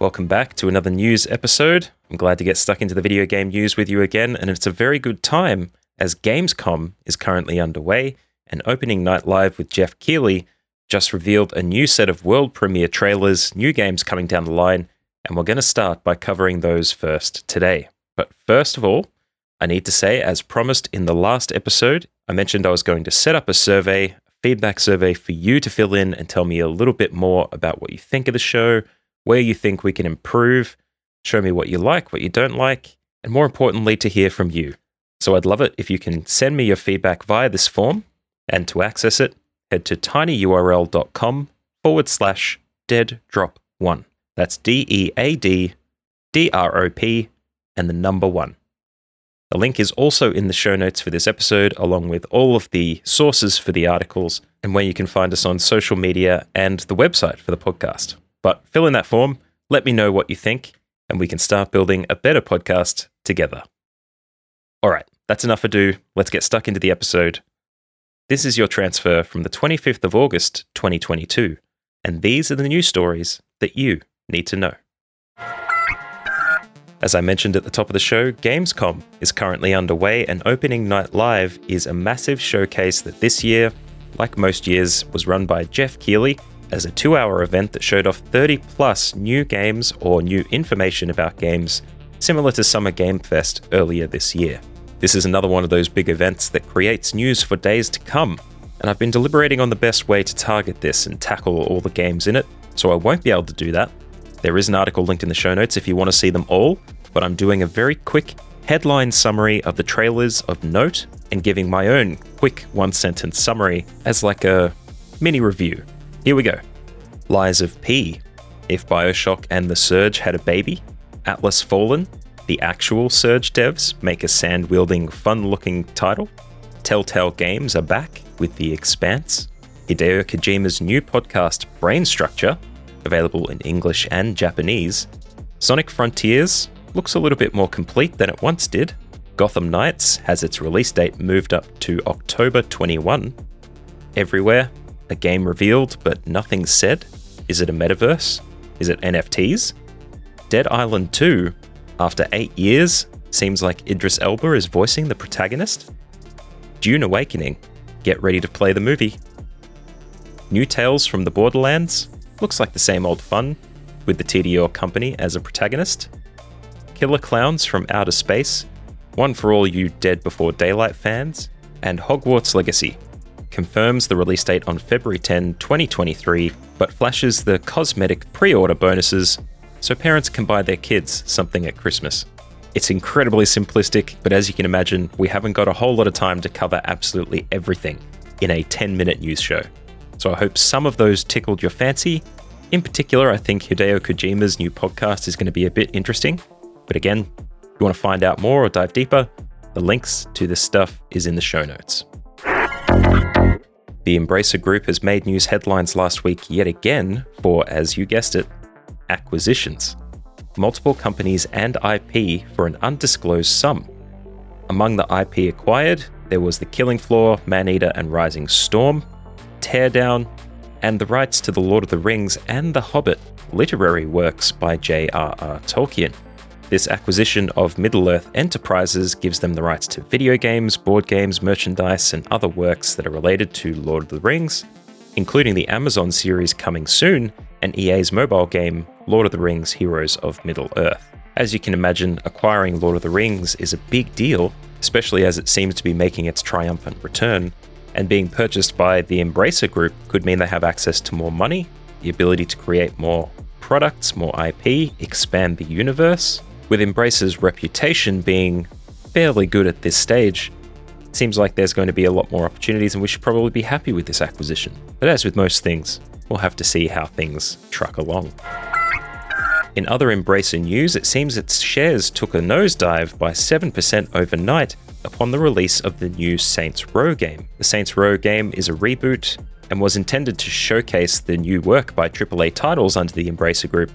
Welcome back to another news episode. I'm glad to get stuck into the video game news with you again, and it's a very good time as Gamescom is currently underway, and opening night live with Geoff Keighley just revealed a new set of world premiere trailers, new games coming down the line, and we're going to start by covering those first today. But first of all, I need to say, as promised in the last episode, I mentioned I was going to set up a survey, a feedback survey for you to fill in and tell me a little bit more about what you think of the show, where you think we can improve, show me what you like, what you don't like, and more importantly, to hear from you. So I'd love it if you can send me your feedback via this form, and to access it, head to tinyurl.com forward slash dead drop one. That's D E A D D R O P and the number one. The link is also in the show notes for this episode, along with all of the sources for the articles and where you can find us on social media and the website for the podcast. But fill in that form, let me know what you think, and we can start building a better podcast together. All right, that's enough ado. Let's get stuck into the episode. This is your transfer from the 25th of August, 2022, and these are the news stories that you need to know. As I mentioned at the top of the show, Gamescom is currently underway, and Opening Night Live is a massive showcase that this year, like most years, was run by Geoff Keighley as a two hour event that showed off 30 plus new games or new information about games, similar to Summer Game Fest earlier this year. This is another one of those big events that creates news for days to come, and I've been deliberating on the best way to target this and tackle all the games in it, so I won't be able to do that. There is an article linked in the show notes if you want to see them all, but I'm doing a very quick headline summary of the trailers of note and giving my own quick one sentence summary as like a mini review. Here we go Lies of P. If Bioshock and The Surge had a baby, Atlas Fallen, the actual Surge devs make a sand wielding, fun looking title. Telltale Games are back with The Expanse. Hideo Kojima's new podcast, Brain Structure, available in English and Japanese. Sonic Frontiers looks a little bit more complete than it once did. Gotham Knights has its release date moved up to October 21. Everywhere, a game revealed but nothing said. Is it a metaverse? Is it NFTs? Dead Island 2, after eight years, seems like Idris Elba is voicing the protagonist. Dune Awakening, get ready to play the movie. New Tales from the Borderlands, looks like the same old fun, with the TDO company as a protagonist. Killer Clowns from Outer Space, one for all you Dead Before Daylight fans, and Hogwarts Legacy confirms the release date on February 10, 2023, but flashes the cosmetic pre order bonuses so parents can buy their kids something at Christmas. It's incredibly simplistic, but as you can imagine, we haven't got a whole lot of time to cover absolutely everything in a 10 minute news show. So I hope some of those tickled your fancy. In particular, I think Hideo Kojima's new podcast is going to be a bit interesting. But again, if you want to find out more or dive deeper, the links to this stuff is in the show notes. The Embracer Group has made news headlines last week yet again for, as you guessed it, acquisitions. Multiple companies and IP for an undisclosed sum. Among the IP acquired, there was The Killing Floor, Maneater and Rising Storm, Teardown, and the rights to The Lord of the Rings and The Hobbit literary works by J.R.R. Tolkien. This acquisition of Middle Earth Enterprises gives them the rights to video games, board games, merchandise, and other works that are related to Lord of the Rings, including the Amazon series coming soon and EA's mobile game, Lord of the Rings Heroes of Middle Earth. As you can imagine, acquiring Lord of the Rings is a big deal, especially as it seems to be making its triumphant return, and being purchased by the Embracer Group could mean they have access to more money, the ability to create more products, more IP, expand the universe. With Embracer's reputation being fairly good at this stage, it seems like there's going to be a lot more opportunities and we should probably be happy with this acquisition. But as with most things, we'll have to see how things truck along. In other Embracer news, it seems its shares took a nosedive by 7% overnight upon the release of the new Saints Row game. The Saints Row game is a reboot and was intended to showcase the new work by AAA titles under the Embracer Group,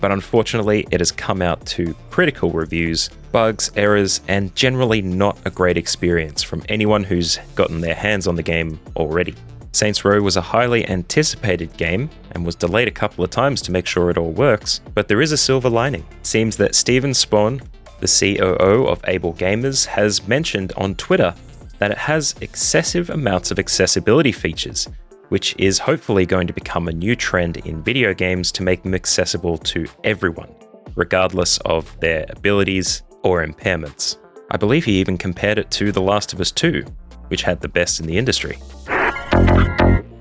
but unfortunately, it has come out to critical reviews, bugs, errors, and generally not a great experience from anyone who's gotten their hands on the game already. Saints Row was a highly anticipated game and was delayed a couple of times to make sure it all works, but there is a silver lining. It seems that Steven Spohn, the COO of Able Gamers, has mentioned on Twitter that it has excessive amounts of accessibility features, which is hopefully going to become a new trend in video games to make them accessible to everyone, regardless of their abilities or impairments. I believe he even compared it to The Last of Us 2, which had the best in the industry.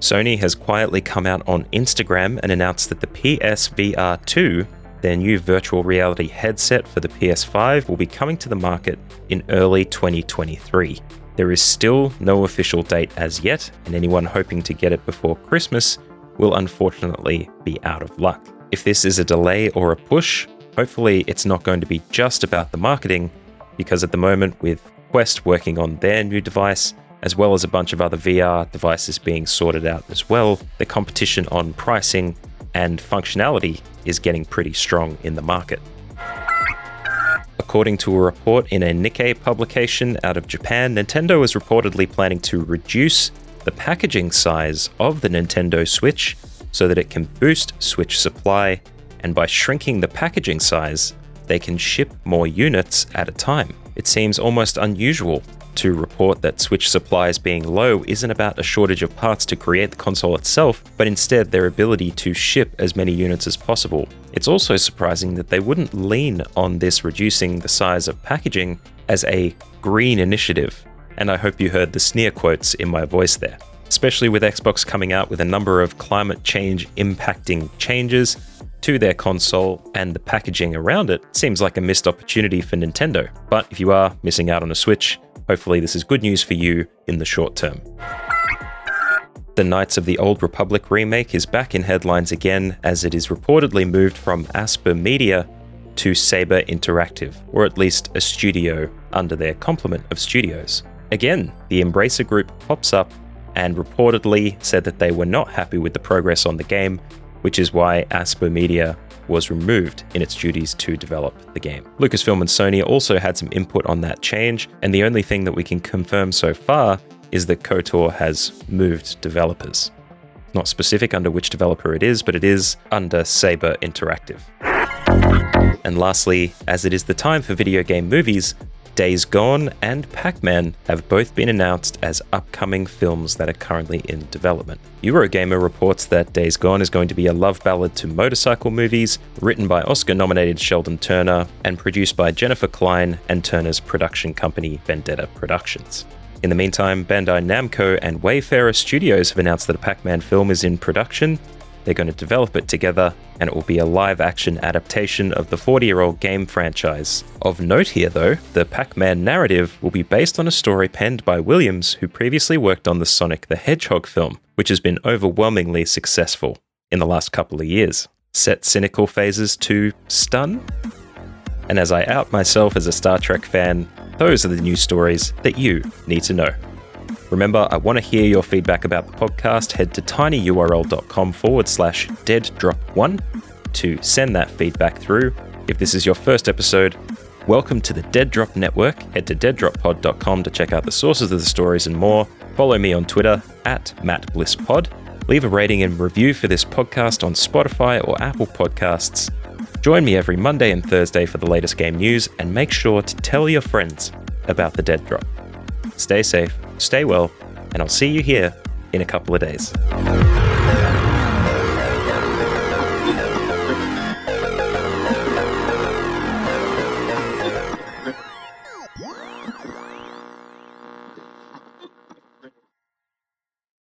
Sony has quietly come out on Instagram and announced that the PSVR 2, their new virtual reality headset for the PS5, will be coming to the market in early 2023. There is still no official date as yet, and anyone hoping to get it before Christmas will unfortunately be out of luck. If this is a delay or a push, hopefully it's not going to be just about the marketing, because at the moment, with Quest working on their new device, as well as a bunch of other VR devices being sorted out as well, the competition on pricing and functionality is getting pretty strong in the market. According to a report in a Nikkei publication out of Japan, Nintendo is reportedly planning to reduce the packaging size of the Nintendo Switch so that it can boost Switch supply, and by shrinking the packaging size, they can ship more units at a time. It seems almost unusual to report that Switch supplies being low isn't about a shortage of parts to create the console itself, but instead their ability to ship as many units as possible. It's also surprising that they wouldn't lean on this reducing the size of packaging as a green initiative, and I hope you heard the sneer quotes in my voice there. Especially with Xbox coming out with a number of climate change impacting changes to their console and the packaging around it seems like a missed opportunity for Nintendo. But if you are missing out on a Switch, Hopefully, this is good news for you in the short term. The Knights of the Old Republic remake is back in headlines again as it is reportedly moved from Aspyr Media to Saber Interactive, or at least a studio under their complement of studios. Again, the Embracer Group pops up and reportedly said that they were not happy with the progress on the game, which is why Aspyr Media was removed in its duties to develop the game. Lucasfilm and Sony also had some input on that change, and the only thing that we can confirm so far is that KOTOR has moved developers. Not specific under which developer it is, but it is under Saber Interactive. And lastly, as it is the time for video game movies, Days Gone and Pac Man have both been announced as upcoming films that are currently in development. Eurogamer reports that Days Gone is going to be a love ballad to motorcycle movies, written by Oscar nominated Sheldon Turner and produced by Jennifer Klein and Turner's production company Vendetta Productions. In the meantime, Bandai Namco and Wayfarer Studios have announced that a Pac Man film is in production they're going to develop it together, and it will be a live action adaptation of the 40 year old game franchise. Of note here, though, the Pac Man narrative will be based on a story penned by Williams, who previously worked on the Sonic the Hedgehog film, which has been overwhelmingly successful in the last couple of years. Set cynical phasers to stun? And as I out myself as a Star Trek fan, those are the news stories that you need to know. Remember, I want to hear your feedback about the podcast. Head to tinyurl.com forward slash dead drop one to send that feedback through. If this is your first episode, welcome to the Dead Drop Network. Head to deaddroppod.com to check out the sources of the stories and more. Follow me on Twitter at MattBlissPod. Leave a rating and review for this podcast on Spotify or Apple Podcasts. Join me every Monday and Thursday for the latest game news, and make sure to tell your friends about the Dead Drop. Stay safe, stay well, and I'll see you here in a couple of days.